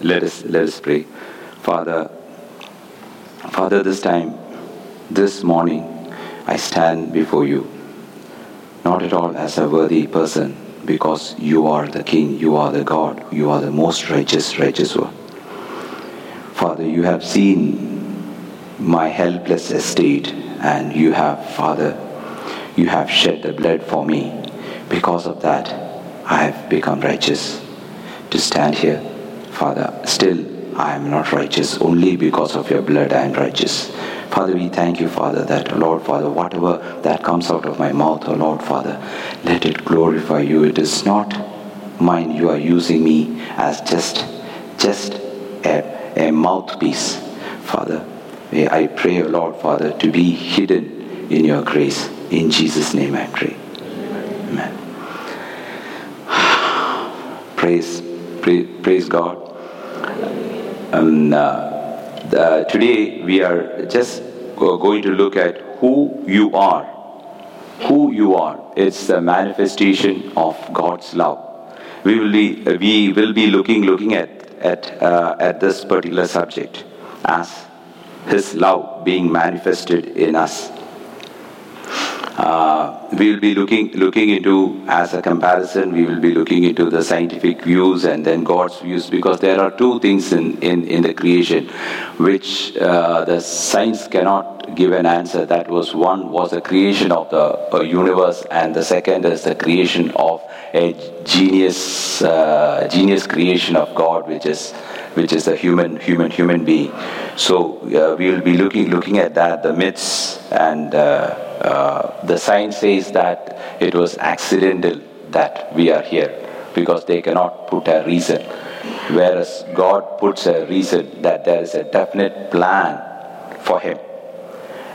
Let us let us pray. Father, Father, this time, this morning, I stand before you, not at all as a worthy person, because you are the King, you are the God, you are the most righteous, righteous one. Father, you have seen my helpless estate, and you have, Father, you have shed the blood for me. Because of that, I have become righteous. To stand here, Father, still I am not righteous. Only because of your blood I am righteous. Father, we thank you, Father, that, Lord, Father, whatever that comes out of my mouth, oh Lord, Father, let it glorify you. It is not mine. You are using me as just, just a, a mouthpiece, Father. I pray, Lord, Father, to be hidden in your grace. In Jesus' name I pray. Amen. Praise, praise, praise God. Um, uh, today we are just going to look at who you are. Who you are. It's a manifestation of God's love. We will be, we will be looking, looking at, at, uh, at this particular subject as His love being manifested in us. Uh, we will be looking looking into as a comparison we will be looking into the scientific views and then god's views because there are two things in, in, in the creation which uh, the science cannot give an answer. That was one was the creation of the uh, universe and the second is the creation of a genius uh, genius creation of god which is which is the human human human being. So uh, we will be looking looking at that the myths and uh, the science says that it was accidental that we are here because they cannot put a reason. Whereas God puts a reason that there is a definite plan for Him.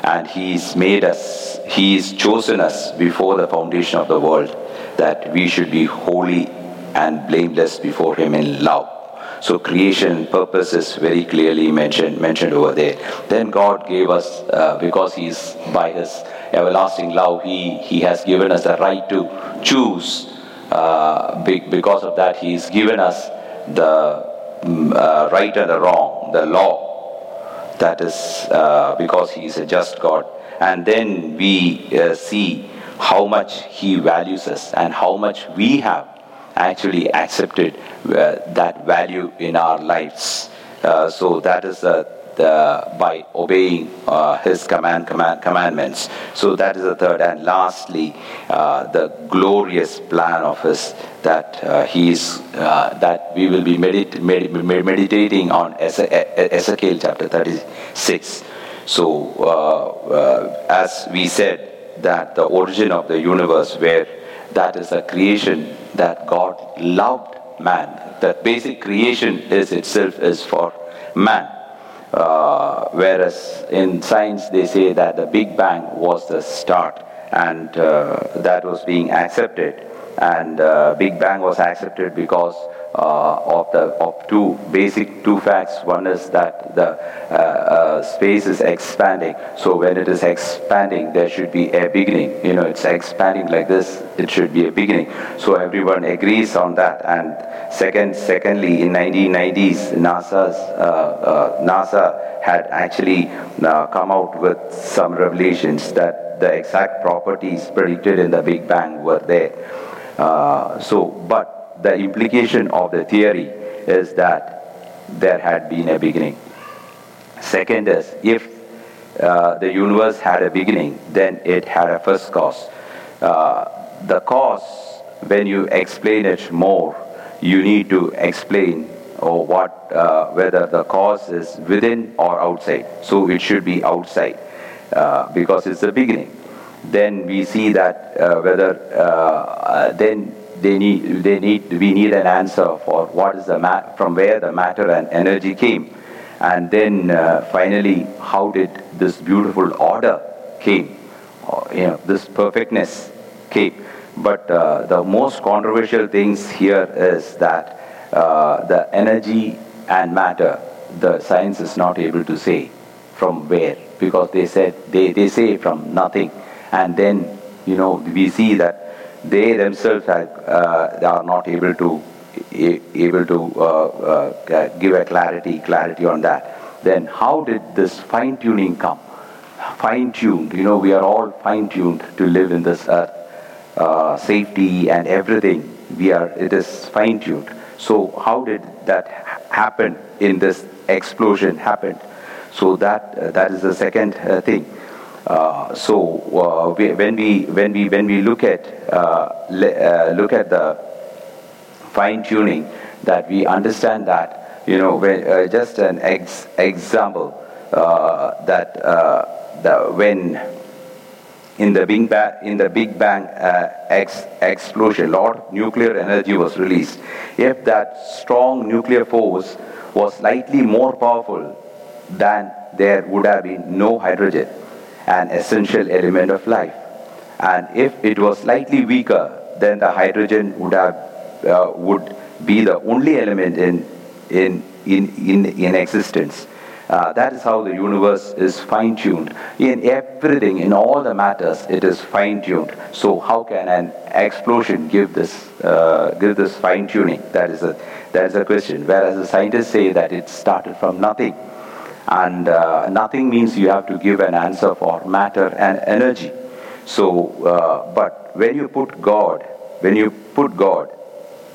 And He's made us, He's chosen us before the foundation of the world that we should be holy and blameless before Him in love. So creation purpose is very clearly mentioned mentioned over there. Then God gave us uh, because He's by His everlasting love, He He has given us the right to choose. Uh, because of that, He's given us the uh, right and the wrong, the law. That is uh, because He is a just God. And then we uh, see how much He values us and how much we have actually accepted uh, that value in our lives. Uh, so that is uh, the, by obeying uh, His command, command, commandments. So that is the third. And lastly, uh, the glorious plan of His that uh, He is that we will be medit- med- meditating on Ezekiel chapter 36. So as we said, that the origin of the universe, where that is a creation that God loved man. That basic creation is itself is for man. Uh, whereas in science they say that the Big Bang was the start and uh, that was being accepted. And uh, Big Bang was accepted because Uh, of the of two basic two facts. One is that the uh, uh, space is expanding. So when it is expanding, there should be a beginning. You know, it's expanding like this. It should be a beginning. So everyone agrees on that. And second, secondly, in 1990s, NASA's uh, uh, NASA had actually come out with some revelations that the exact properties predicted in the Big Bang were there. so, but the implication of the theory is that there had been a beginning. Second is, if uh, the universe had a beginning, then it had a first cause. Uh, the cause, when you explain it more, you need to explain or what, uh, whether the cause is within or outside. So it should be outside because it's the beginning. Then we see that whether then they need, they need, we need an answer for what is the mat, from where the matter and energy came. And then uh, finally, how did this beautiful order came? Or, you know, this perfectness came. But uh, the most controversial things here is that uh, the energy and matter, the science is not able to say from where, because they said they, they say from nothing. And then, you know, we see that they themselves are, uh, are not able to able to uh, uh, give a clarity, clarity on that. Then how did this fine tuning come? Fine tuned, you know, we are all fine tuned to live in this earth. Safety and everything, we are, it is fine tuned. So how did that happen in this explosion happened? So that, uh, that is the second uh, thing. Uh, so uh, we, when we when we when we look at uh, le, look at the fine tuning, that we understand that you know when, just an ex- example that when in the Big Bang, in the Big Bang uh, ex- explosion, lot nuclear energy was released. If that strong nuclear force was slightly more powerful, then there would have been no hydrogen an essential element of life. And if it was slightly weaker, then the hydrogen would have uh, would be the only element in in in in, in existence. Uh, that is how the universe is fine-tuned. In everything, in all the matters, it is fine-tuned. So how can an explosion give this uh, give this fine-tuning? That is a that is a question. Whereas the scientists say that it started from nothing. And uh, nothing means you have to give an answer for matter and energy. So, uh, but when you put God, when you put God,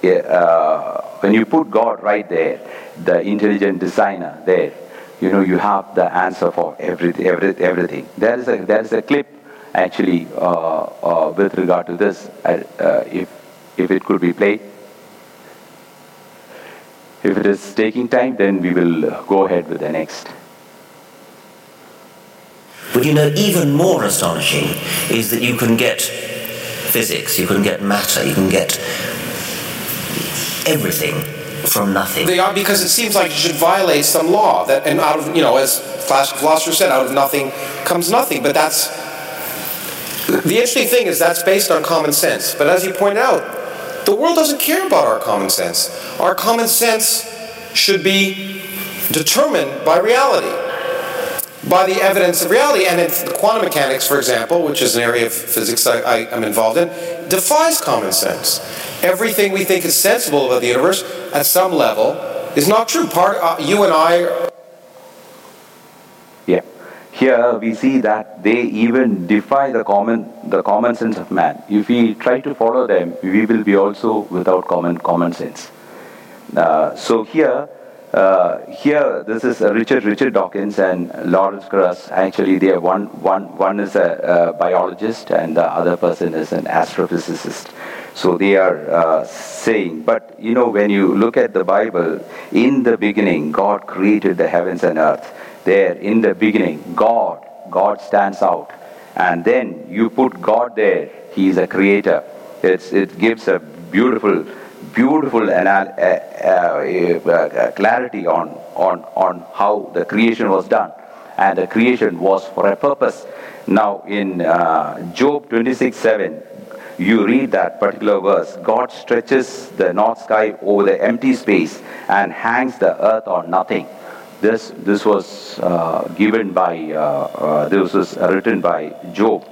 uh, when you put God right there, the intelligent designer there, you know, you have the answer for everything. Every, everything. There is a there is a clip actually uh, uh, with regard to this. Uh, if if it could be played. If it is taking time, then we will go ahead with the next. But you know, even more astonishing is that you can get physics, you can get matter, you can get everything from nothing. They are because it seems like you should violate some law that, and out of you know, as classic philosopher said, out of nothing comes nothing. But that's the interesting thing is that's based on common sense. But as you point out, the world doesn't care about our common sense. Our common sense should be determined by reality by the evidence of reality. And in quantum mechanics, for example, which is an area of physics I, I, am involved in, defies common sense. Everything we think is sensible about the universe, at some level, is not true. Part uh, you and I. Yeah, here we see that they even defy the common the common sense of man. If we try to follow them, we will be also without common common sense. Uh, so here uh, here, this is Richard Richard Dawkins and Lawrence Krauss. Actually, they are one, one, one is a, a biologist and the other person is an astrophysicist. So they are uh, saying, but you know, when you look at the Bible, in the beginning, God created the heavens and earth. There, in the beginning, God, God stands out. And then you put God there, He is a creator. It's, it gives a beautiful beautiful anal- uh, uh, uh, clarity on, on, on how the creation was done. And the creation was for a purpose. Now, in uh, Job 26 7, you read that particular verse God stretches the north sky over the empty space and hangs the earth on nothing. This, this was uh, given by, uh, this was written by Job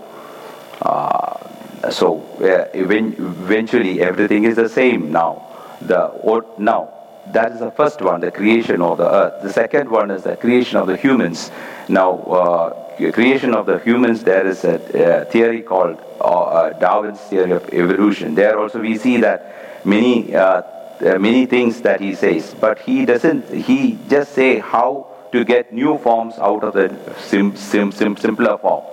so uh, eventually everything is the same now. The now that is the first one, the creation of the earth. The second one is the creation of the humans. Now, uh, creation of the humans, there is a, a theory called uh, uh Darwin's theory of evolution. There also we see that many uh, many things that he says, but he doesn't. He just say how to get new forms out of the sim, sim, sim, simpler form,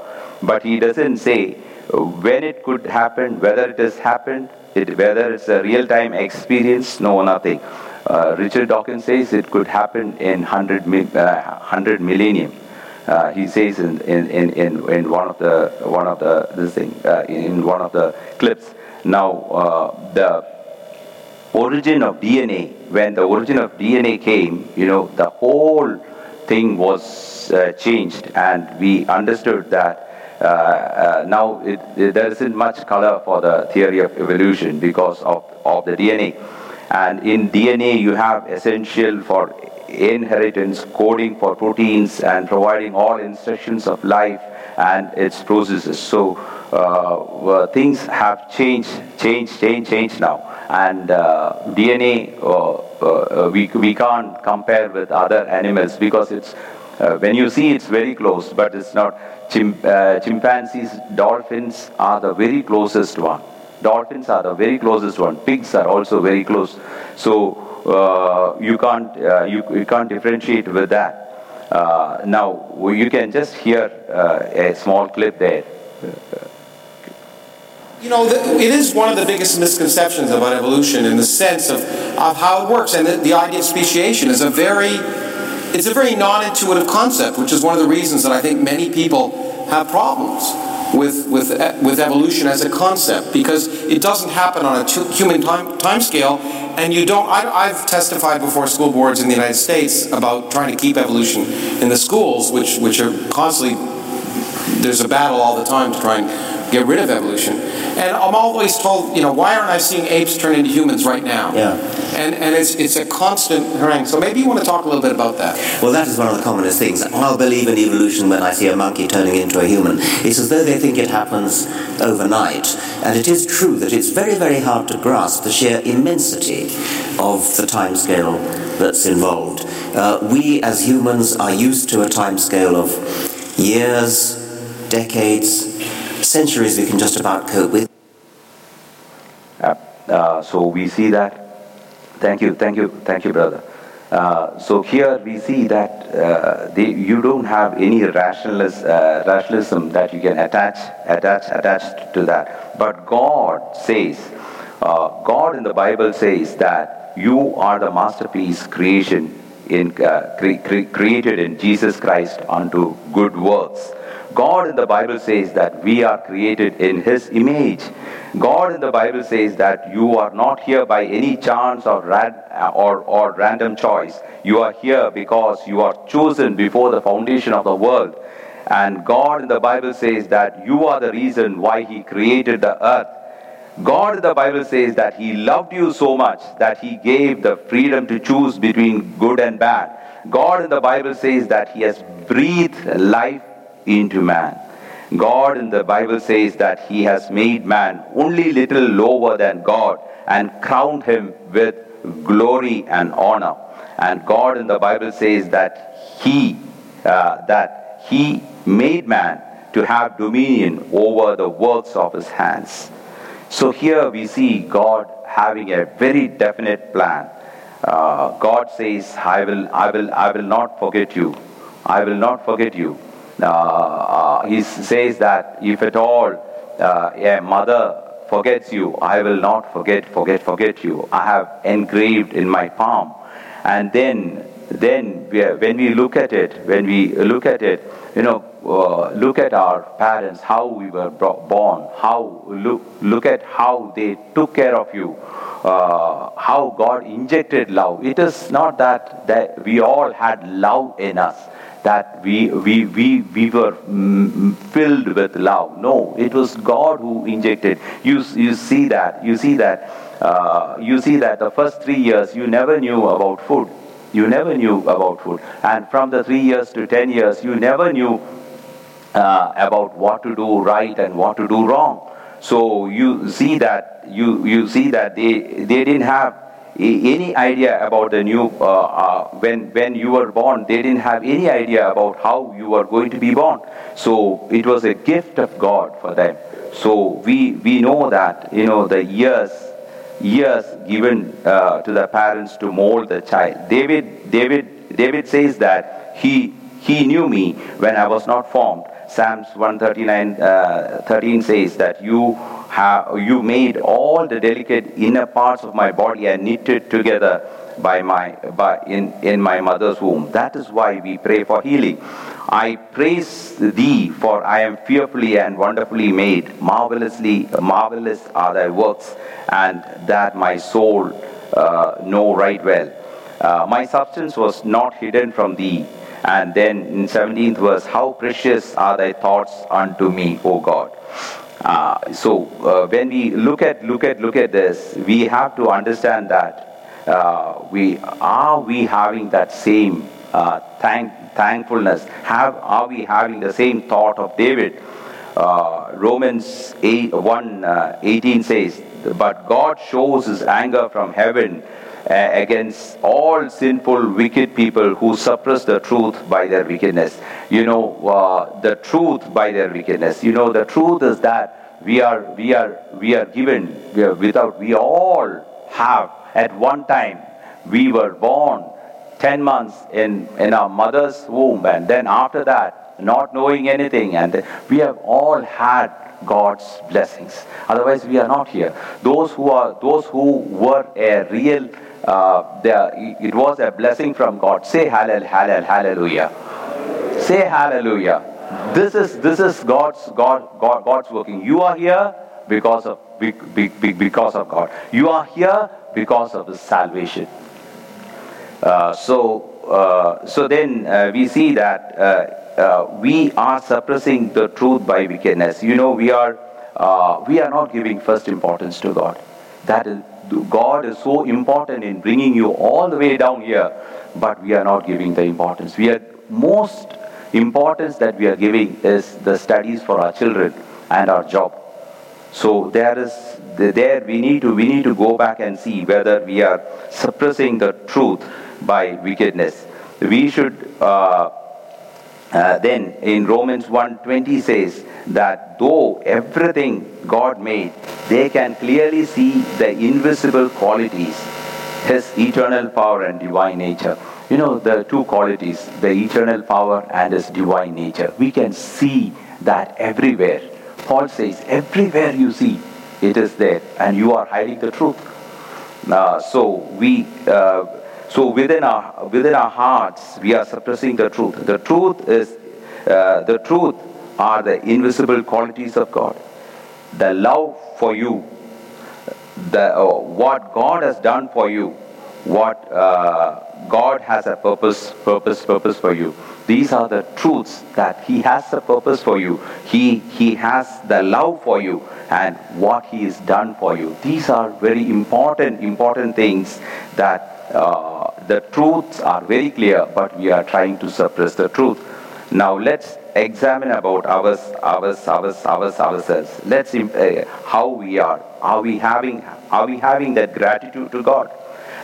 but he doesn't say when it could happen, whether it has happened, it, whether it's a real-time experience, no, nothing. Uh, Richard Dawkins says it could happen in 100, uh, 100 millennium. Uh, he says in, in, in, in one of the one of the this thing uh, in one of the clips. Now uh, the origin of DNA, when the origin of DNA came, you know, the whole thing was uh, changed, and we understood that now it, it, there isn't much color for the theory of evolution because of, of the DNA. And in DNA, you have essential for inheritance, coding for proteins, and providing all instructions of life and its processes. So uh, things have changed, changed, changed, changed now. and uh, DNA, uh, uh, we, we can't compare with other animals because it's, uh, when you see it's very close, but it's not. Chim, uh, chimpanzees, dolphins are the very closest one. Dolphins are the very closest one. Pigs are also very close. So uh, you can't uh, you, you can't differentiate with that. Uh, now you can just hear uh, a small clip there. You know, it is one of the biggest misconceptions about evolution in the sense of, of how it works. And the, the idea of speciation is a very, it's a very non-intuitive concept, which is one of the reasons that I think many people have problems with, with, with evolution as a concept because it doesn't happen on a t- human time, time scale and you don't I, have testified before school boards in the united states about trying to keep evolution in the schools which, which are constantly there's a battle all the time to try and get rid of evolution. And I'm always told, you know, why aren't I seeing apes turn into humans right now? Yeah. And, and it's, it's a constant harangue. So maybe you want to talk a little bit about that. Well, that is one of the commonest things. I'll believe in evolution when I see a monkey turning into a human. It's as though they think it happens overnight. And it is true that it's very, very hard to grasp the sheer immensity of the time scale that's involved. Uh, we as humans are used to a time scale of years, decades, centuries we can just about cope with. Uh, uh, so we see that. Thank you, thank you, thank you, brother. Uh, so here we see that uh, they, you don't have any rationalis, uh, rationalism that you can attach, attach, attach to that. But God says, uh, God in the Bible says that you are the masterpiece creation in, cre- cre- created in Jesus Christ unto good works. God in the Bible says that we are created in His image. God in the Bible says that you are not here by any chance or, rad, uh, or, or random choice. You are here because you are chosen before the foundation of the world. And God in the Bible says that you are the reason why He created the earth. God in the Bible says that He loved you so much that He gave the freedom to choose between good and bad. God in the Bible says that He has breathed life into man. God in the Bible says that he has made man only little lower than God and crowned him with glory and honor. And God in the Bible says that he uh, that he made man to have dominion over the works of his hands. So here we see God having a very definite plan. Uh, God says, I will, I, will, I will not forget you. I will not forget you. Uh, uh, he says that if at all uh, a mother forgets you, I will not forget, forget, forget you. I have engraved in my palm. And then, then when we look at it, when we look at it, you know, uh, look at our parents, how we were born, how look, look at how they took care of you, uh, how God injected love. It is not that, that we all had love in us that we, we, we, we were mm, filled with love. No, it was God who injected. You, you see that. You see that. Uh, you see that the first three years you never knew about food. You never knew about food. And from the three years to ten years, you never knew uh, about what to do right and what to do wrong. So you see that you, you see that they, they didn't have any idea about the new uh, uh, when when you were born they didn't have any idea about how you were going to be born. So it was a gift of god for them. So we we know that you know the years years given uh, to the parents to mold the child. David david david says that he he knew me when i was not formed psalms 139 uh, 13 says that you have you made all the delicate inner parts of my body and knitted together by my by in, in my mother's womb. That is why we pray for healing. I praise thee, for I am fearfully and wonderfully made. Marvelously marvelous are thy works, and that my soul uh, know right well. Uh, my substance was not hidden from thee. And then in 17th verse, how precious are thy thoughts unto me, O God. Uh, so uh, when we look at look at look at this, we have to understand that uh, we are we having that same uh, thank, thankfulness. Have are we having the same thought of David? Uh, Romans 8, 1 18 says but God shows his anger from heaven against all sinful, wicked people who suppress the truth by their wickedness. You know, uh, the truth by their wickedness. You know, the truth is that we are, we are, we are given we are without, we all have at one time, we were born 10 months in, in our mother's womb, and then after that, not knowing anything, and we have all had God's blessings. Otherwise, we are not here. Those who are those who were a real, uh, it was a blessing from God. Say hallel, hallel, hallelujah. Say hallelujah. This is this is God's God, God God's working. You are here because of because of God. You are here because of His salvation. Uh, so uh, so then uh, we see that uh, uh, we are suppressing the truth by wickedness. You know, we are, we are not giving first importance to God. That is, God is so important in bringing you all the way down here, but we are not giving the importance. We are most importance that we are giving is the studies for our children and our job. So there is there we need to we need to go back and see whether we are suppressing the truth by wickedness. We should. Uh, uh, then in Romans 1:20 says that though everything God made, they can clearly see the invisible qualities, His eternal power and divine nature. You know the two qualities, the eternal power and His divine nature. We can see that everywhere. Paul says, everywhere you see, it is there, and you are hiding the truth. Uh, so we. Uh, so within our, within our hearts, we are suppressing the truth. The truth is, uh, the truth are the invisible qualities of God. The love for you, the, uh, what God has done for you, what uh, God has a purpose, purpose, purpose for you. These are the truths that He has a purpose for you. He, he has the love for you and what He has done for you. These are very important, important things that uh, the truths are very clear, but we are trying to suppress the truth. Now let's examine about ours, ours, ours, ours, ourselves. Let's uh, how we are. Are we having are we having that gratitude to God?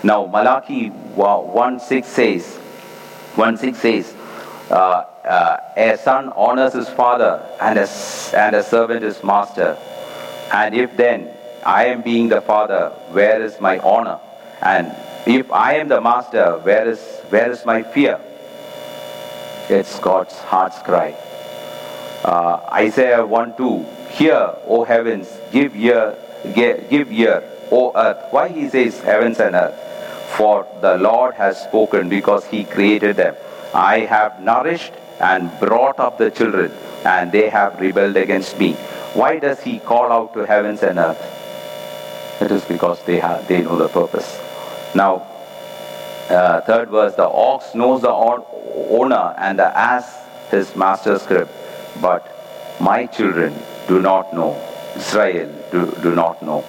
Now Malachi one six says, one six says, uh, uh, a son honors his father and a, and a servant his master. And if then I am being the father, where is my honor? And if I am the master, where is, where is my fear? It's God's heart's cry. Uh, Isaiah 1 2 Hear, O heavens, give ear, give ear, O earth. Why he says heavens and earth? For the Lord has spoken because he created them. I have nourished and brought up the children, and they have rebelled against me. Why does he call out to heavens and earth? It is because they, have, they know the purpose. Now, uh, third verse the ox knows the owner and the ass his master's crib, but my children do not know. Israel do, do not know.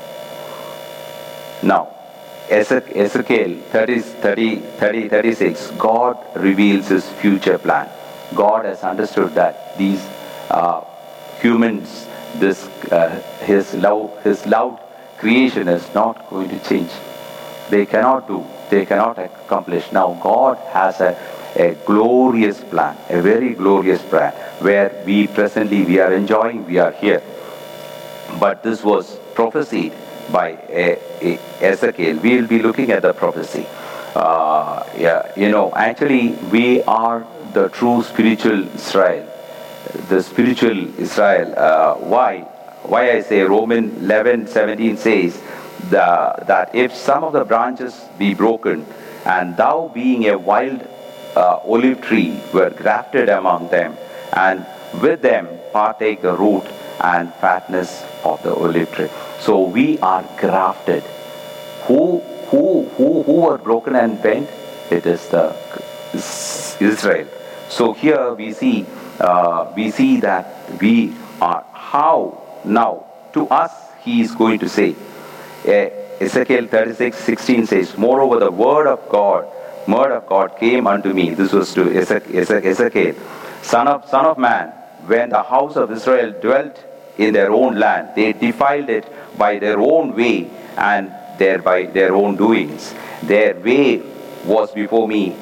Now, Ezekiel 30, 30, 30, 36, God reveals his future plan. God has understood that these uh, humans, this uh, his love, his loved creation is not going to change they cannot do, they cannot accomplish. Now, God has a, a glorious plan, a very glorious plan, where we presently we are enjoying, we are here. But this was prophesied by Ezekiel. We will be looking at the prophecy. Uh, yeah, you know, actually, we are the true spiritual Israel. The spiritual Israel. Uh, why? Why I say Romans 11 17 says, the, that if some of the branches be broken, and thou being a wild uh, olive tree were grafted among them, and with them partake the root and fatness of the olive tree. So we are grafted. Who, who, who, who were broken and bent? It is the Israel. So here we see, uh, we see that we are how now to us he is going to say Ezekiel 36, 16 says, Moreover, the word of God, word of God came unto me. This was to Ezekiel, son of, son of man, when the house of Israel dwelt in their own land. They defiled it by their own way and thereby their own doings. Their way was before me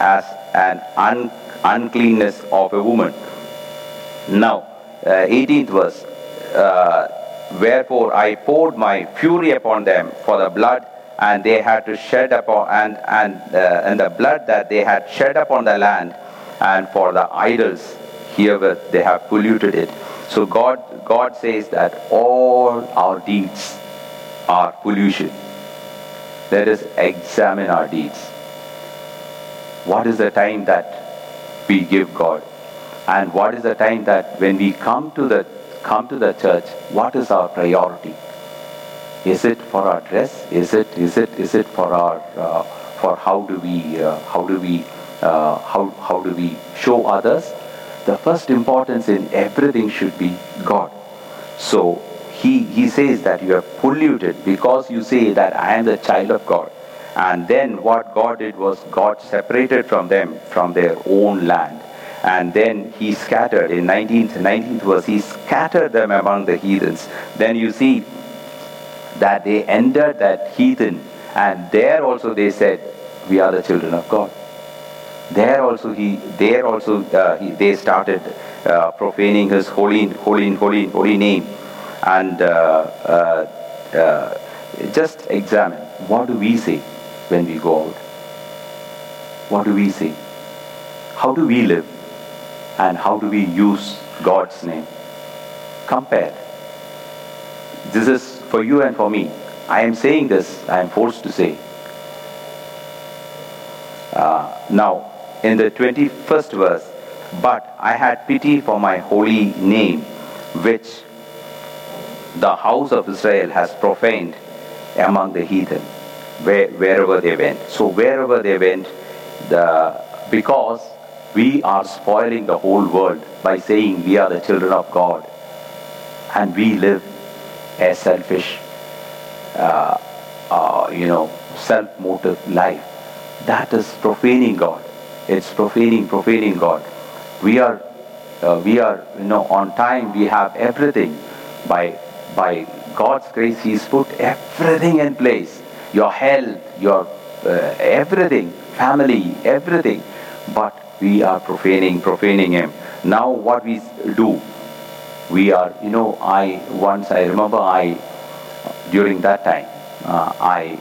as an un- uncleanness of a woman. Now, uh, 18th verse. Uh, Wherefore I poured my fury upon them for the blood, and they had to shed upon and and uh, and the blood that they had shed upon the land, and for the idols herewith they have polluted it. So God God says that all our deeds are pollution. Let us examine our deeds. What is the time that we give God? And what is the time that when we come to the come to the church, what is our priority? Is it for our dress? Is it is it is it for our uh, for how do we uh, how do we uh, how how do we show others? The first importance in everything should be God. So he he says that you are polluted because you say that I am the child of God. And then what God did was God separated from them from their own land and then he scattered. In 19th 19th verse he scattered them among the heathens. Then you see that they entered that heathen. And there also they said we are the children of god. There also he there also uh, he, they started uh, profaning his holy holy holy holy name. And uh, uh, uh just examine what do we say when we go out? What do we say? How do we live and how do we use God's name. Compare. This is for you and for me. I am saying this, I am forced to say. Uh, now, in the 21st verse, but I had pity for my holy name, which the house of Israel has profaned among the heathen, where, wherever they went. So, wherever they went, the, because we are spoiling the whole world by saying we are the children of God and we live a selfish, uh, uh, you know, self-motive life. That is profaning God. It's profaning, profaning God. We are, uh, we are, you know, on time. We have everything. By by God's grace, He's put everything in place. Your health, your uh, everything, family, everything. But we are profaning, profaning Him. Now what we do, we are, you know, I once I remember I during that time uh, I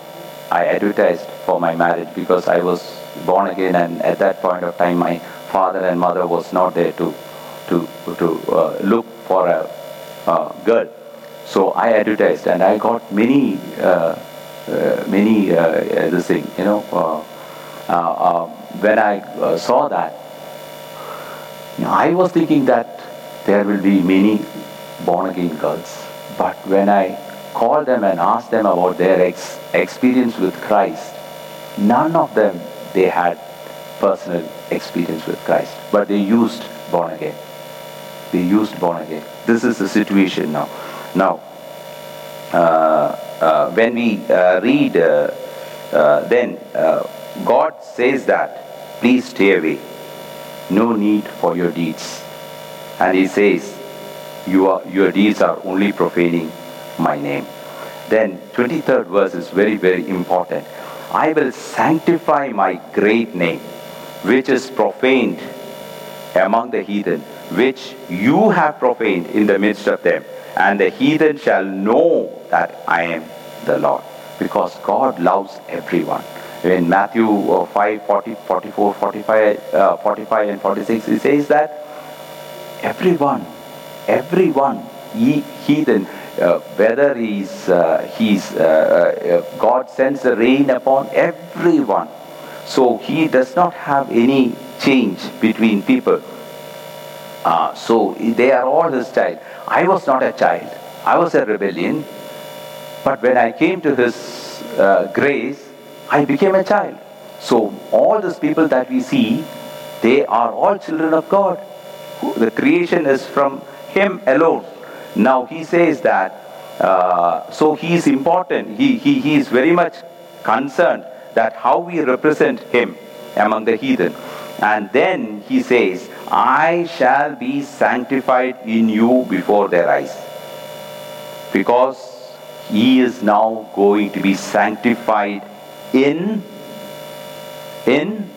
I advertised for my marriage because I was born again and at that point of time my father and mother was not there to to to uh, look for a uh, girl. So I advertised and I got many uh, uh, many uh, this thing, you know when I uh, saw that, you know, I was thinking that there will be many born again girls. But when I called them and asked them about their ex- experience with Christ, none of them they had personal experience with Christ, but they used born again. They used born again. This is the situation now. Now, uh, uh, when we uh, read, uh, uh, then uh, God says that Please stay away. No need for your deeds. And he says, you are, Your deeds are only profaning my name. Then, 23rd verse is very, very important. I will sanctify my great name, which is profaned among the heathen, which you have profaned in the midst of them. And the heathen shall know that I am the Lord. Because God loves everyone in Matthew uh, 5, 40, 44, 45, uh, 45 and 46, he says that everyone, everyone, he, heathen, uh, whether he's, uh, he's uh, uh, God sends the rain upon everyone. So he does not have any change between people. so they are all his child. I was not a child. I was a rebellion. But when I came to his grace, I became a child. So all these people that we see, they are all children of God. The creation is from Him alone. Now He says that, uh, so He is important. He, he, he is very much concerned that how we represent Him among the heathen. And then He says, I shall be sanctified in you before their eyes. Because he is now going to be sanctified in in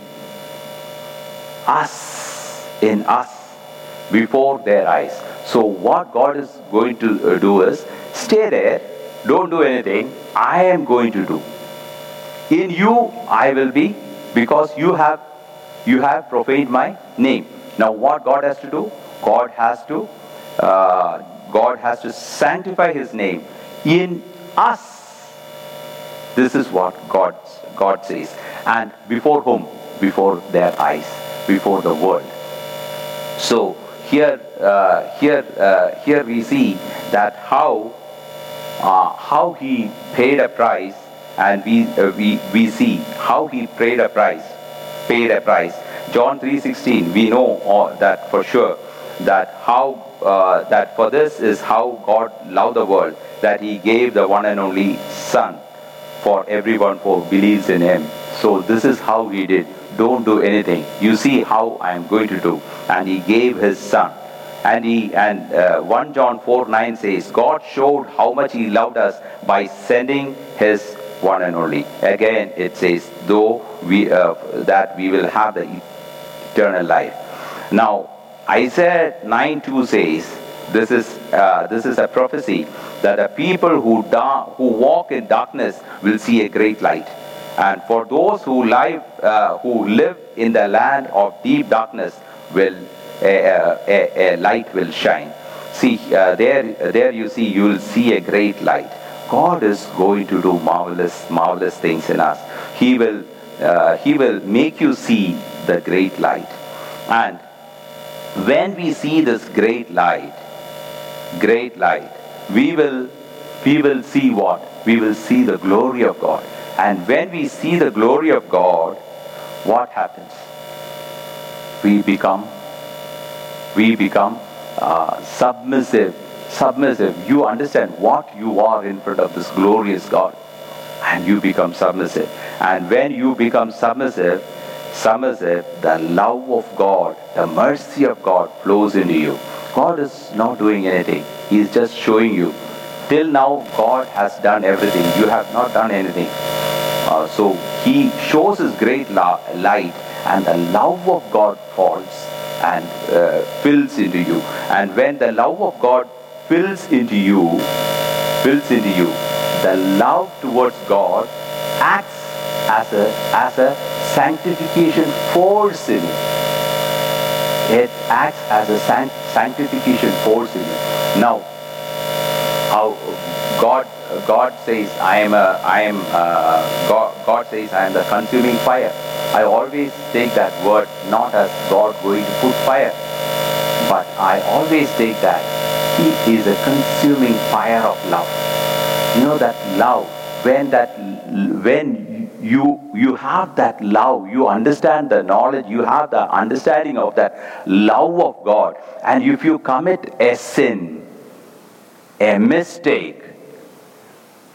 us in us before their eyes. So what god is going to uh, do is stay there don't do anything i am going to do. In you i will be because you have you have profaned my name. Now what god has to do? God has to uh, god has to sanctify his name in us this is what god god says. And before whom? Before their eyes before the world. So here uh, here uh, here we see that how uh, how he paid a price and we, uh, we we see how he paid a price paid a price. John 3:16 we know that for sure that how uh, that for this is how god loved the world that he gave the one and only son for everyone who believes in him. So this is how he did. Don't do anything. You see how i am going to do. And he gave his son. And he and uh, 1 john 4 9 says god showed how much he loved us by sending his one and only. Again it says though we uh, that we will have the eternal life. Now isaiah 9 2 says this is uh, this is a prophecy that the people who da- who walk in darkness will see a great light. And for those who live uh, who live in the land of deep darkness will a, a, a light will shine. See uh, there there you see you will see a great light. God is going to do marvelous marvelous things in us. He will uh, he will make you see the great light. And when we see this great light great light we will we will see what? We will see the glory of god. And when we see the glory of god what happens? We become we become uh, submissive. Submissive. You understand what you are in front of this glorious god. And you become submissive. And when you become submissive submissive the love of god the mercy of god flows into you. God is not doing anything. He is just showing you. Till now god has done everything. You have not done anything. Uh, so he shows his great light and the love of god falls and uh, fills into you. And when the love of god fills into you fills into you the love towards god acts as a as a sanctification force in you. It acts as a san- sanctification force you. Now how god god says i am a i am uh, god, god says i am the consuming fire. I always take that word not as god going to put fire but i always take that he is a consuming fire of love. You know that love when that when you you have that love you understand the knowledge you have the understanding of that love of god. And if you commit a sin a mistake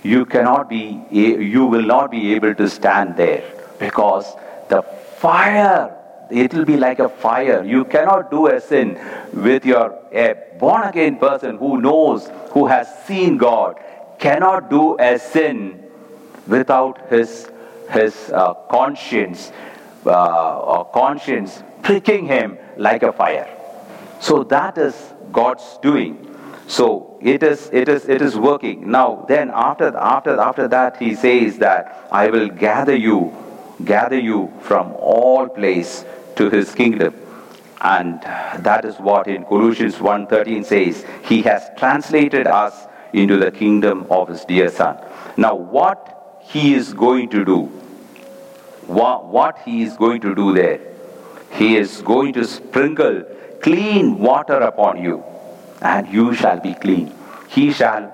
you cannot be you will not be able to stand there because the fire it will be like a fire. You cannot do a sin with your a born again person who knows who has seen god cannot do a sin without his his uh, conscience uh, conscience pricking him like a fire. So that is god's doing. So it is it is it is working. Now then after after after that he says that i will gather you gather you from all place to his kingdom. And that is what in colossians 1.13 says he has translated us into the kingdom of his dear son. Now what he is going to do what, he is going to do there he is going to sprinkle clean water upon you and you shall be clean. He shall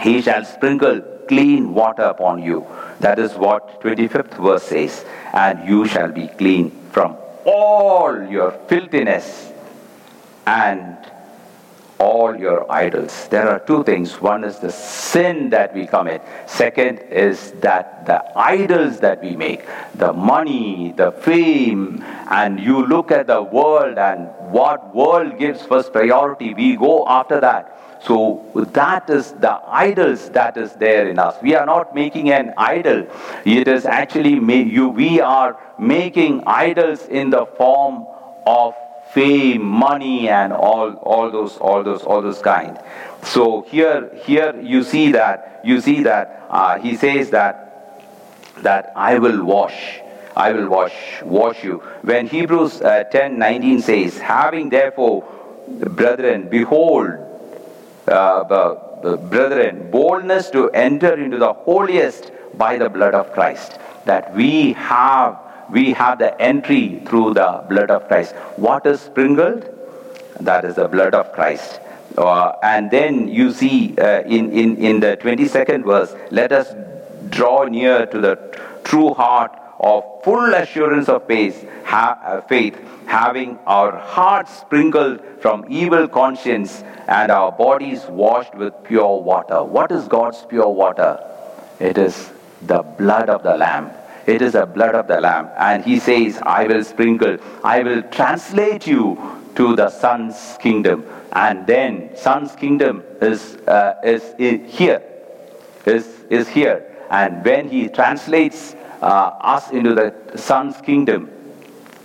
he shall sprinkle clean water upon you. That is what 25th verse says. And you shall be clean from all your filthiness and all your idols. There are two things. One is the sin that we commit. Second is that the idols that we make, the money, the fame, and you look at the world and what world gives first priority, we go after that. So that is the idols that is there in us. We are not making an idol. It is actually you. We are making idols in the form of fame, money, and all, all those, all those, all those kind. So here, here you see that you see that uh, he says that that I will wash. I will wash wash you. When Hebrews uh, 10 19 says, having therefore, brethren, behold, uh, brethren, boldness to enter into the holiest by the blood of Christ. That we have we have the entry through the blood of Christ. What is sprinkled? That is the blood of Christ. Uh, and then you see uh, in, in, in the 22nd verse, let us draw near to the true heart of full assurance of faith, ha- uh, faith, having our hearts sprinkled from evil conscience and our bodies washed with pure water. What is God's pure water? It is the blood of the Lamb. It is the blood of the Lamb. And he says, I will sprinkle, I will translate you to the Son's kingdom. And then Son's kingdom is, uh, is here, is, is here. And when he translates uh, us into the Son's kingdom,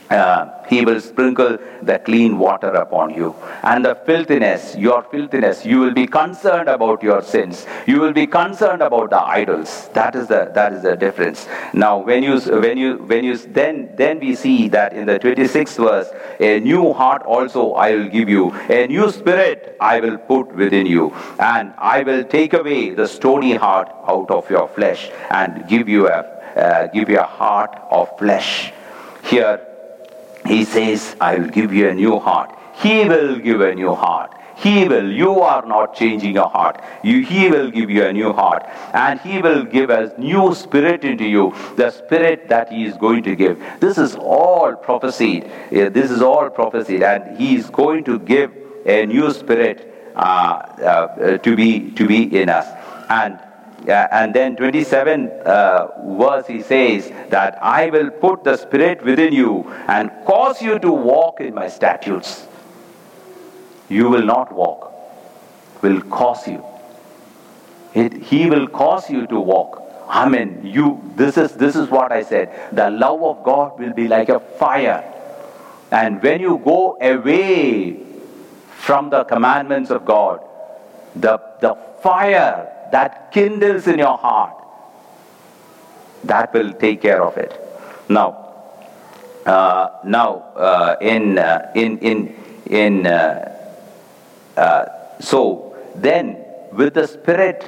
uh, he will sprinkle the clean water upon you. And the filthiness, your filthiness, you will be concerned about your sins. You will be concerned about the idols. That is the that is the difference. Now, when you when you when you then then we see that in the 26th verse, a new heart also I will give you, a new spirit I will put within you, and I will take away the stony heart out of your flesh and give you a uh, give you a heart of flesh. Here he says, I will give you a new heart. He will give a new heart. He will. You are not changing your heart. You, he will give you a new heart. And He will give a new spirit into you, the spirit that He is going to give. This is all prophesied. This is all prophesied. And He is going to give a new spirit uh, uh, to, be, to be in us. And yeah, and then 27 uh, verse he says that I will put the spirit within you and cause you to walk in my statutes. You will not walk, will cause you. It, he will cause you to walk. Amen. You this is this is what I said. The love of God will be like a fire. And when you go away from the commandments of God, the, the fire that kindles in your heart, that will take care of it. Now, uh, now uh, in, uh, in, in, in uh, uh, so then with the Spirit,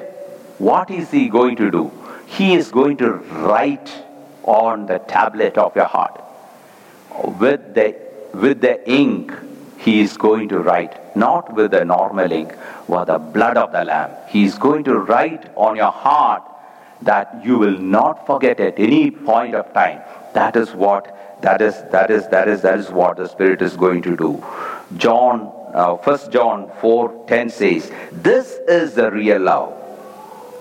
what is He going to do? He is going to write on the tablet of your heart. With the, with the ink, He is going to write, not with the normal ink, with the blood of the Lamb. He is going to write on your heart that you will not forget at any point of time. That is what that is that is that is that is what the Spirit is going to do. John, uh, First John four ten says, "This is the real love.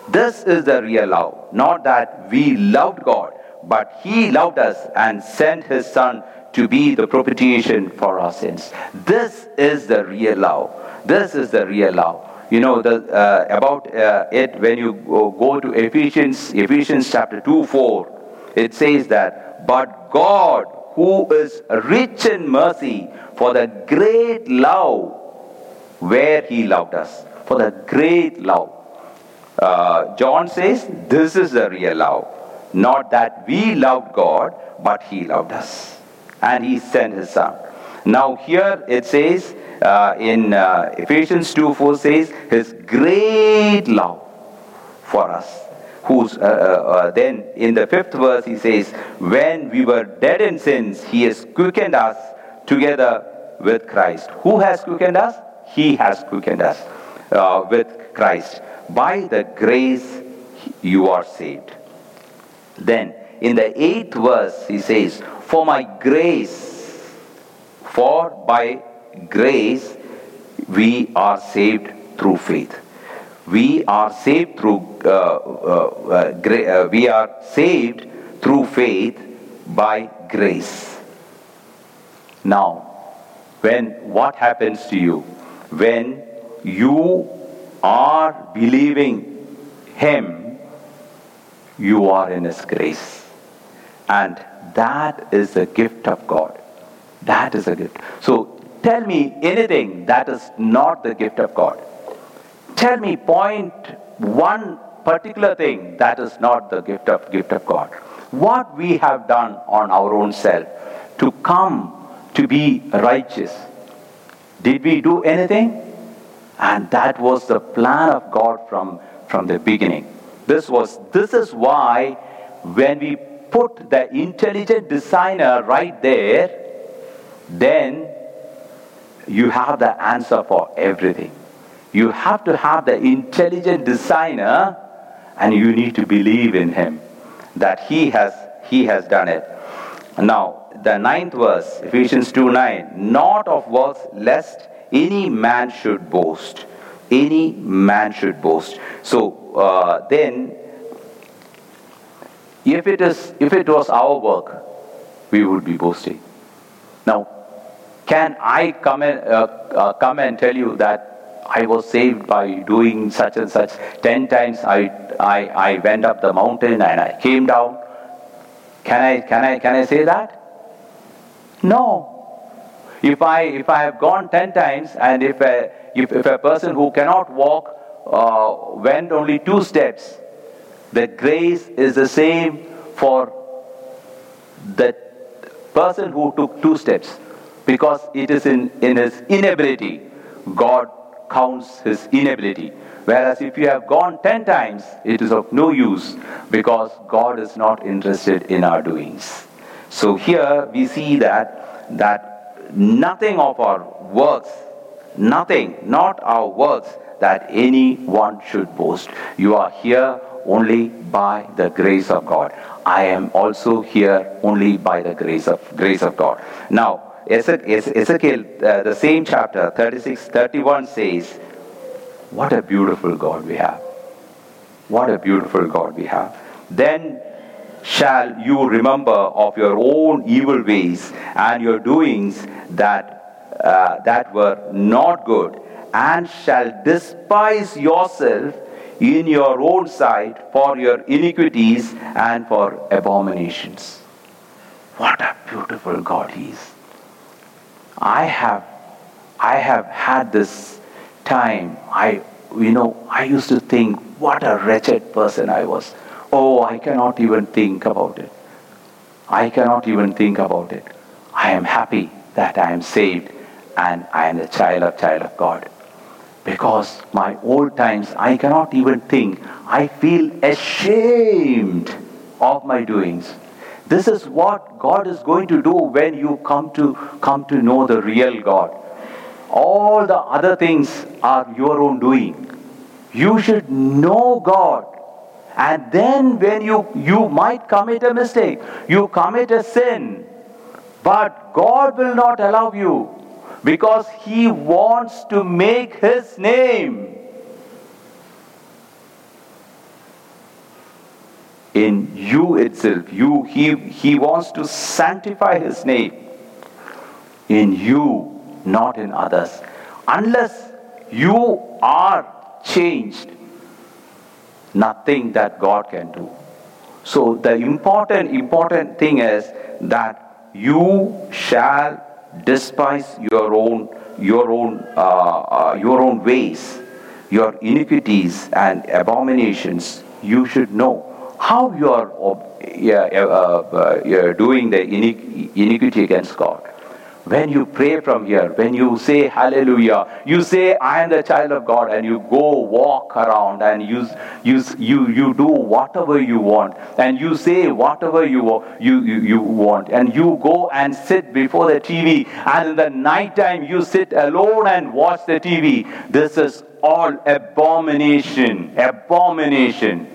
This is the real love. Not that we loved God, but He loved us and sent His Son." To be the propitiation for our sins. This is the real love. This is the real love. You know the, uh, about uh, it when you go to Ephesians, Ephesians chapter 2 4. It says that, but God, who is rich in mercy, for the great love where He loved us, for the great love. Uh, John says, this is the real love. Not that we loved God, but He loved us. And He sent His Son. Now, here it says, uh, in uh, Ephesians 2 4 says, His great love for us. Who's uh, uh, uh, then in the fifth verse he says, When we were dead in sins, He has quickened us together with Christ. Who has quickened us? He has quickened us uh, with Christ. By the grace you are saved. Then in the eighth verse he says, For my grace, for by grace, we are saved through faith. We are saved through uh, uh, uh, gra- uh, we are saved through faith by grace. Now, when what happens to you when you are believing Him, you are in His grace. And that is a gift of God. That is a gift. So tell me anything that is not the gift of God. Tell me point one particular thing that is not the gift of gift of God. What we have done on our own self to come to be righteous. Did we do anything? And that was the plan of God from, from the beginning. This was this is why when we put the intelligent designer right there, then you have the answer for everything. You have to have the intelligent designer and you need to believe in him that he has he has done it. Now, the ninth verse, Ephesians 2 9, not of works, lest any man should boast. Any man should boast. So uh, then, if it is, if it was our work, we would be boasting. Now, can I come and uh, uh, come and tell you that I was saved by doing such and such? Ten times I, I, I went up the mountain and I came down. Can I, can I, can I say that? No. If I, if I have gone ten times and if a, if, if a person who cannot walk uh, went only two steps, the grace is the same for the person who took two steps because it is in, in his inability. God counts his inability. Whereas if you have gone ten times, it is of no use because God is not interested in our doings. So here we see that that nothing of our works, nothing, not our works, that anyone should boast. You are here only by the grace of God. I am also here only by the grace of grace of God. Now, Ezekiel, uh, the same chapter, 36, 31 says, What a beautiful God we have. What a beautiful God we have. Then shall you remember of your own evil ways and your doings that, uh, that were not good, and shall despise yourself in your own sight for your iniquities and for abominations. What a beautiful God He is. I have, I have had this time. I, you know, I used to think, what a wretched person I was. Oh, I cannot even think about it. I cannot even think about it. I am happy that I am saved and I am a child of child of God. Because my old times I cannot even think. I feel ashamed of my doings. This is what God is going to do when you come to come to know the real God. All the other things are your own doing. You should know God and then when you, you might commit a mistake, you commit a sin, but God will not allow you because He wants to make His name in you itself. You, he, he wants to sanctify His name in you, not in others. Unless you are changed, nothing that God can do. So the important, important thing is that you shall despise your own, your own, uh, uh, your own ways, your iniquities and abominations. You should know how you are uh, yeah, uh, uh, doing the iniquity against God when you pray from here, when you say hallelujah, you say, I am the child of God, and you go walk around and you, you, you, you do whatever you want, and you say whatever you, you, you, want, and you go and sit before the TV, and in the night time you sit alone and watch the TV. This is all abomination. Abomination.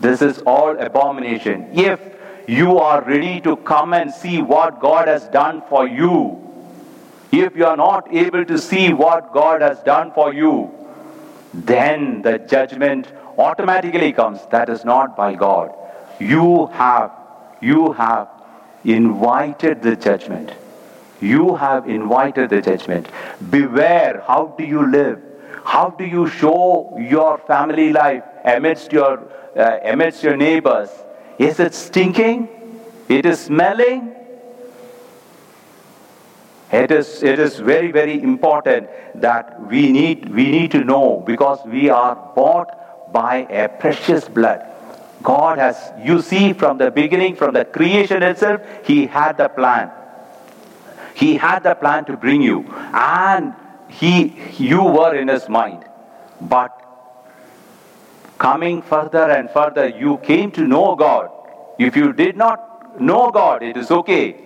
This is all abomination. If you are ready to come and see what God has done for you. If you are not able to see what God has done for you, then the judgment automatically comes. That is not by God. You have, you have invited the judgment. You have invited the judgment. Beware, how do you live? How do you show your family life amidst your, uh, amidst your neighbors? Is it stinking? It is smelling? It is, it is very, very important that we need, we need to know because we are bought by a precious blood. God has, you see, from the beginning, from the creation itself, He had the plan. He had the plan to bring you, and He, you were in His mind. But coming further and further, you came to know God. If you did not know God, it is okay.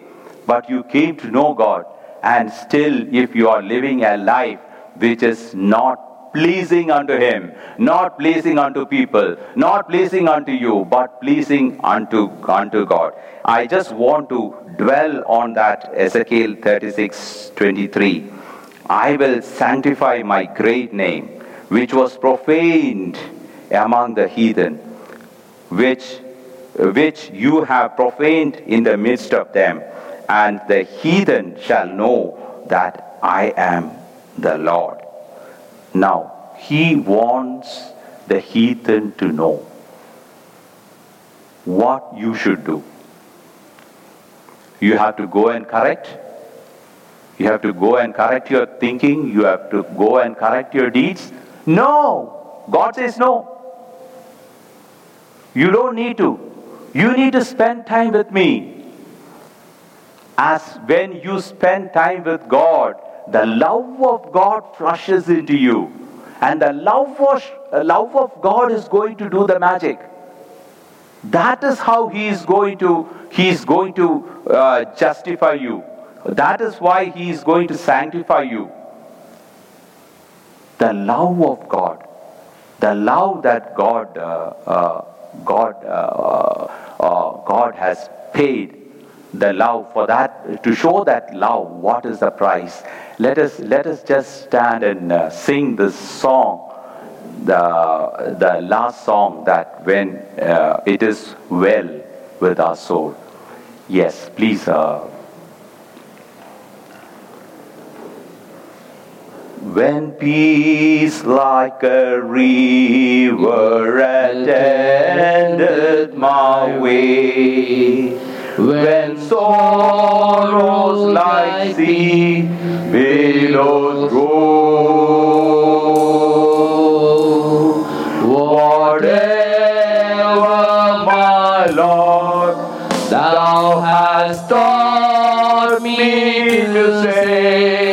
But you came to know God. And still, if you are living a life which is not pleasing unto Him, not pleasing unto people, not pleasing unto you, but pleasing unto, unto God. I just want to dwell on that Ezekiel 36 23. I will sanctify my great name, which was profaned among the heathen, which, which you have profaned in the midst of them and the heathen shall know that I am the Lord. Now, he wants the heathen to know what you should do. You have to go and correct. You have to go and correct your thinking. You have to go and correct your deeds. No! God says no. You don't need to. You need to spend time with me as when you spend time with God, the love of God flushes into you. And the love of, love of God is going to do the magic. That is how He is going to, he is going to uh, justify you. That is why He is going to sanctify you. The love of God. The love that God, uh, uh, God, uh, uh, God has paid the love for that to show that love what is the price? Let us let us just stand and uh, sing this song the the last song that when uh, it is well with our soul. Yes please uh, when peace like a river attended my way when sorrows like sea billows roll. Whatever, my Lord, thou hast taught me to say,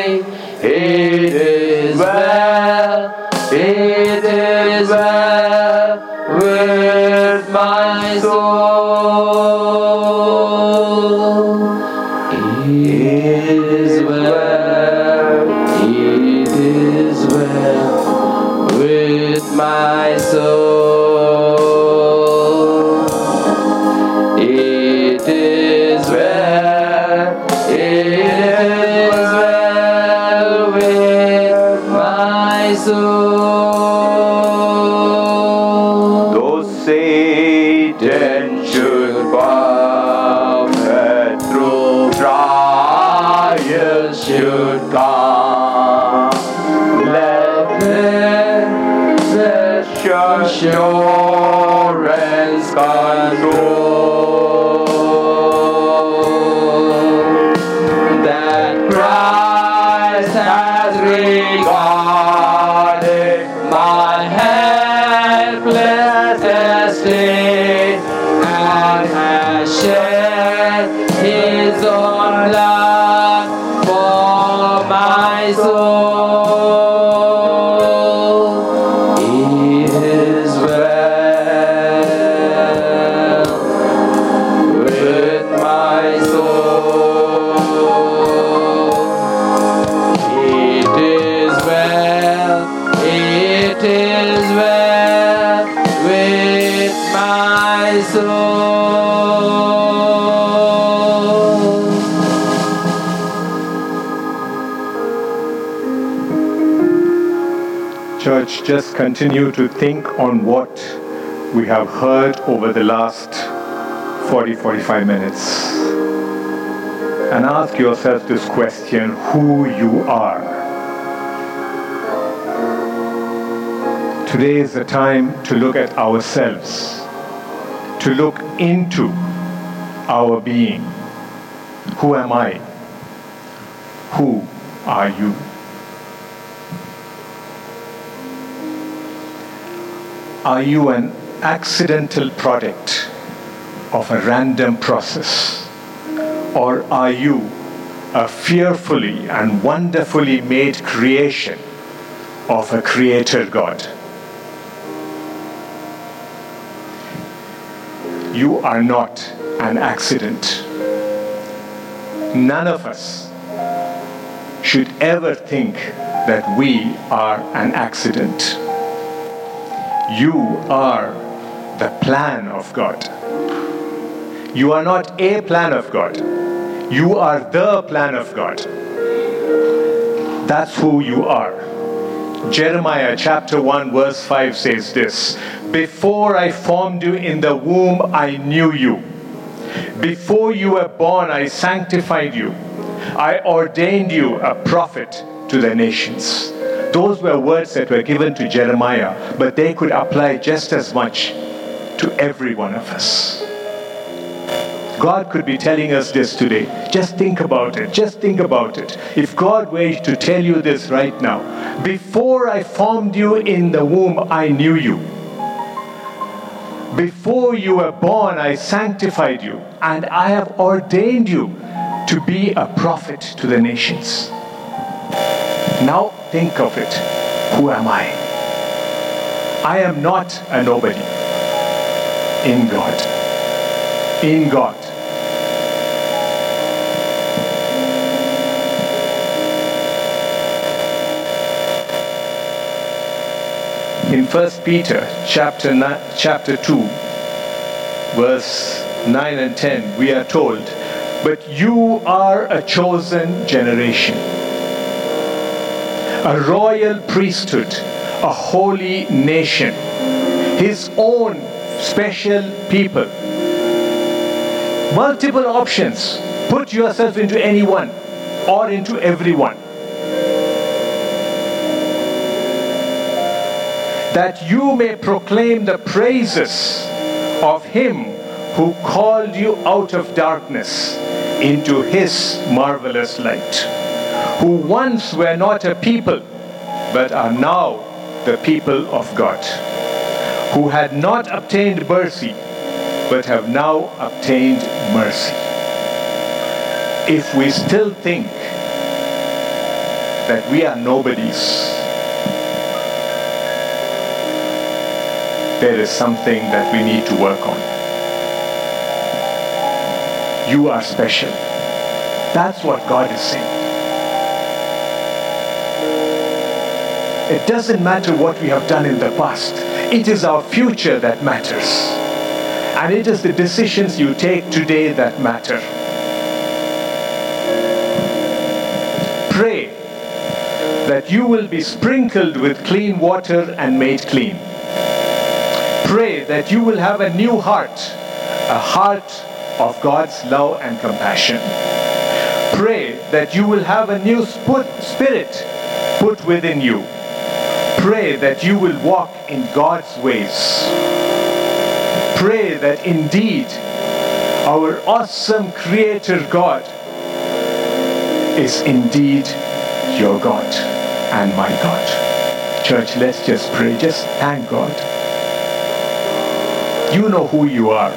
Continue to think on what we have heard over the last 40 45 minutes. And ask yourself this question who you are. Today is the time to look at ourselves, to look into our being. Who am I? Who are you? Are you an accidental product of a random process? Or are you a fearfully and wonderfully made creation of a creator God? You are not an accident. None of us should ever think that we are an accident. You are the plan of God. You are not a plan of God. You are the plan of God. That's who you are. Jeremiah chapter 1, verse 5 says this Before I formed you in the womb, I knew you. Before you were born, I sanctified you. I ordained you a prophet to the nations. Those were words that were given to Jeremiah, but they could apply just as much to every one of us. God could be telling us this today. Just think about it. Just think about it. If God were to tell you this right now, before I formed you in the womb, I knew you. Before you were born, I sanctified you, and I have ordained you to be a prophet to the nations. Now think of it. Who am I? I am not a nobody. In God. In God. In 1 Peter chapter, nine, chapter 2, verse 9 and 10, we are told, But you are a chosen generation, a royal priesthood, a holy nation, his own special people. Multiple options. Put yourself into anyone or into everyone. that you may proclaim the praises of him who called you out of darkness into his marvelous light, who once were not a people, but are now the people of God, who had not obtained mercy, but have now obtained mercy. If we still think that we are nobodies, there is something that we need to work on. You are special. That's what God is saying. It doesn't matter what we have done in the past. It is our future that matters. And it is the decisions you take today that matter. Pray that you will be sprinkled with clean water and made clean pray that you will have a new heart, a heart of God's love and compassion. Pray that you will have a new spirit put within you. Pray that you will walk in God's ways. Pray that indeed our awesome Creator God is indeed your God and my God. Church, let's just pray. Just thank God. You know who you are.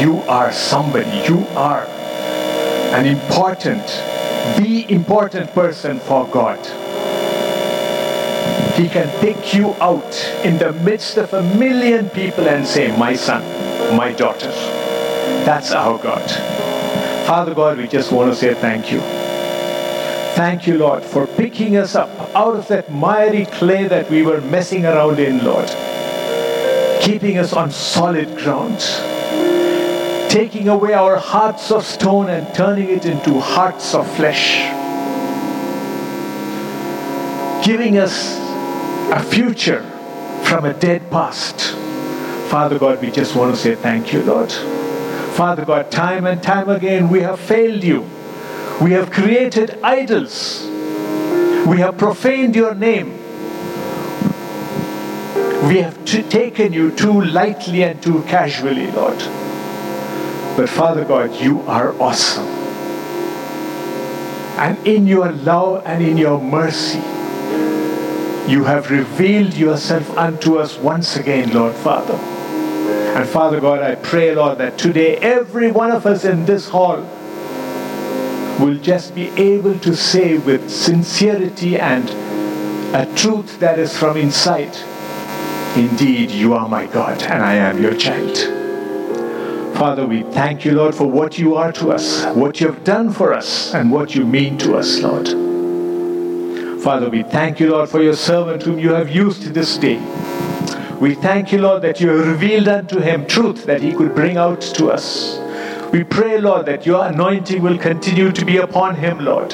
You are somebody. You are an important, the important person for God. He can pick you out in the midst of a million people and say, My son, my daughter. That's our God. Father God, we just want to say thank you. Thank you, Lord, for picking us up out of that miry clay that we were messing around in, Lord. Keeping us on solid ground. Taking away our hearts of stone and turning it into hearts of flesh. Giving us a future from a dead past. Father God, we just want to say thank you, Lord. Father God, time and time again we have failed you. We have created idols. We have profaned your name. We have t- taken you too lightly and too casually, Lord. But Father God, you are awesome. And in your love and in your mercy, you have revealed yourself unto us once again, Lord Father. And Father God, I pray, Lord, that today every one of us in this hall will just be able to say with sincerity and a truth that is from inside Indeed, you are my God, and I am your child. Father, we thank you, Lord, for what you are to us, what you have done for us, and what you mean to us, Lord. Father, we thank you, Lord, for your servant whom you have used this day. We thank you, Lord, that you have revealed unto him truth that he could bring out to us. We pray, Lord, that your anointing will continue to be upon him, Lord.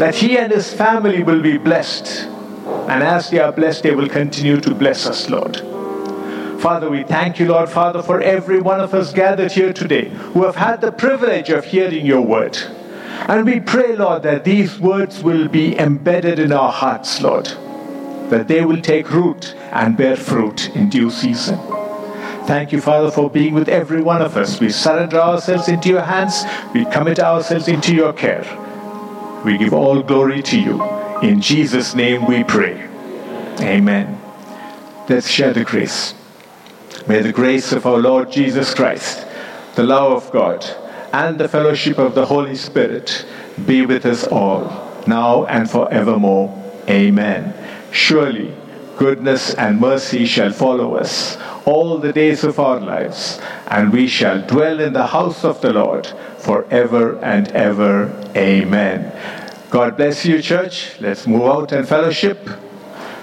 That he and his family will be blessed. And as they are blessed, they will continue to bless us, Lord. Father, we thank you, Lord, Father, for every one of us gathered here today who have had the privilege of hearing your word. And we pray, Lord, that these words will be embedded in our hearts, Lord, that they will take root and bear fruit in due season. Thank you, Father, for being with every one of us. We surrender ourselves into your hands. We commit ourselves into your care. We give all glory to you. In Jesus' name we pray. Amen. Let's share the grace. May the grace of our Lord Jesus Christ, the love of God, and the fellowship of the Holy Spirit be with us all, now and forevermore. Amen. Surely, goodness and mercy shall follow us all the days of our lives, and we shall dwell in the house of the Lord forever and ever. Amen. God bless you, church. Let's move out and fellowship.